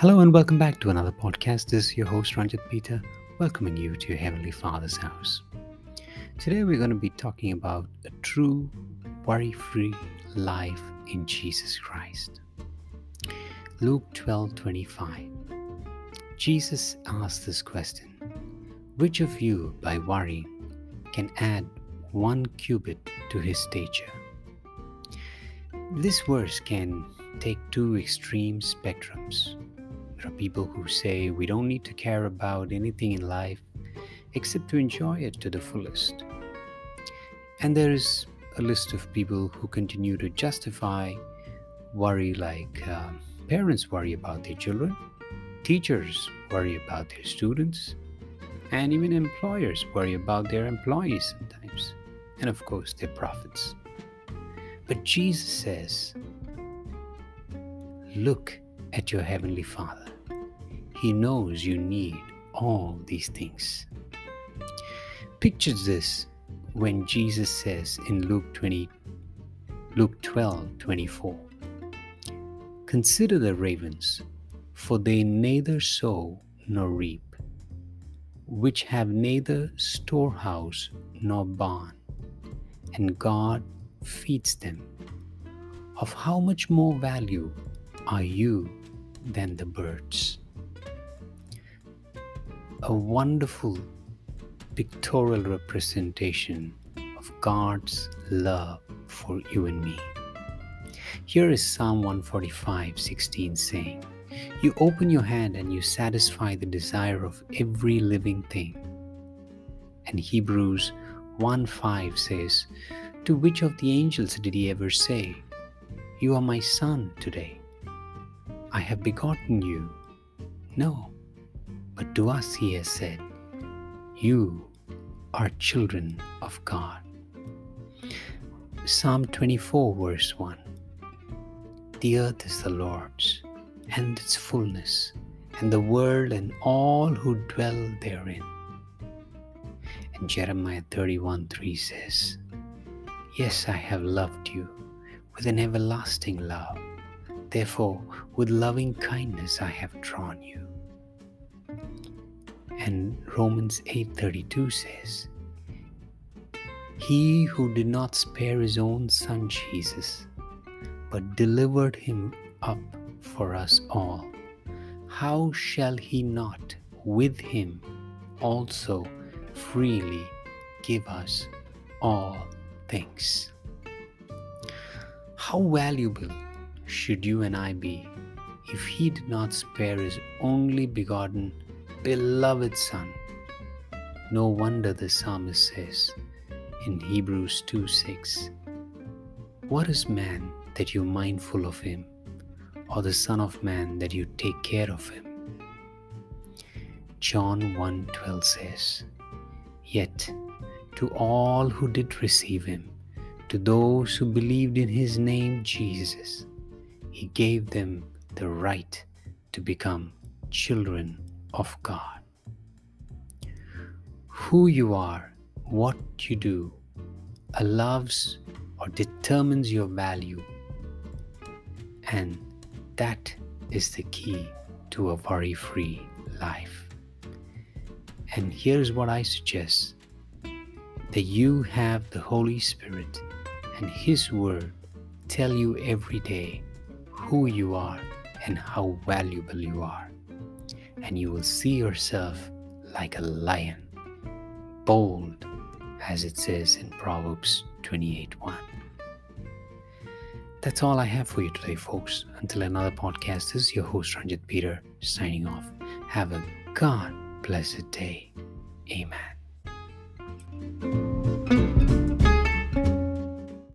Hello and welcome back to another podcast. This is your host Ranjit Peter, welcoming you to your Heavenly Father's house. Today we're going to be talking about a true worry free life in Jesus Christ. Luke 12 25. Jesus asked this question Which of you, by worrying, can add one cubit to his stature? This verse can take two extreme spectrums there are people who say we don't need to care about anything in life except to enjoy it to the fullest. And there is a list of people who continue to justify worry like uh, parents worry about their children, teachers worry about their students, and even employers worry about their employees sometimes, and of course their profits. But Jesus says, Look at your Heavenly Father. He knows you need all these things. Picture this when Jesus says in Luke 20 Luke 12 24 Consider the ravens, for they neither sow nor reap, which have neither storehouse nor barn, and God feeds them. Of how much more value are you than the birds? A wonderful pictorial representation of God's love for you and me. Here is Psalm 145 16 saying, You open your hand and you satisfy the desire of every living thing. And Hebrews 1 5 says, To which of the angels did he ever say, You are my son today? I have begotten you. No, but to us he has said, You are children of God. Psalm 24, verse 1 The earth is the Lord's, and its fullness, and the world and all who dwell therein. And Jeremiah 31 3 says, Yes, I have loved you with an everlasting love. Therefore, with loving kindness I have drawn you. And Romans 8:32 says, He who did not spare his own son Jesus, but delivered him up for us all, how shall he not with him also freely give us all things? How valuable should you and I be if he did not spare his only begotten beloved Son. No wonder the psalmist says in Hebrews 2 6, What is man that you're mindful of him, or the Son of Man that you take care of him? John 1 12 says, Yet to all who did receive him, to those who believed in his name Jesus, he gave them the right to become children of God. Who you are, what you do, allows or determines your value, and that is the key to a worry free life. And here's what I suggest that you have the Holy Spirit and His Word tell you every day who you are and how valuable you are and you will see yourself like a lion, bold, as it says in Proverbs 28 1. That's all I have for you today, folks. Until another podcast, this is your host, Ranjit Peter, signing off. Have a God blessed day. Amen.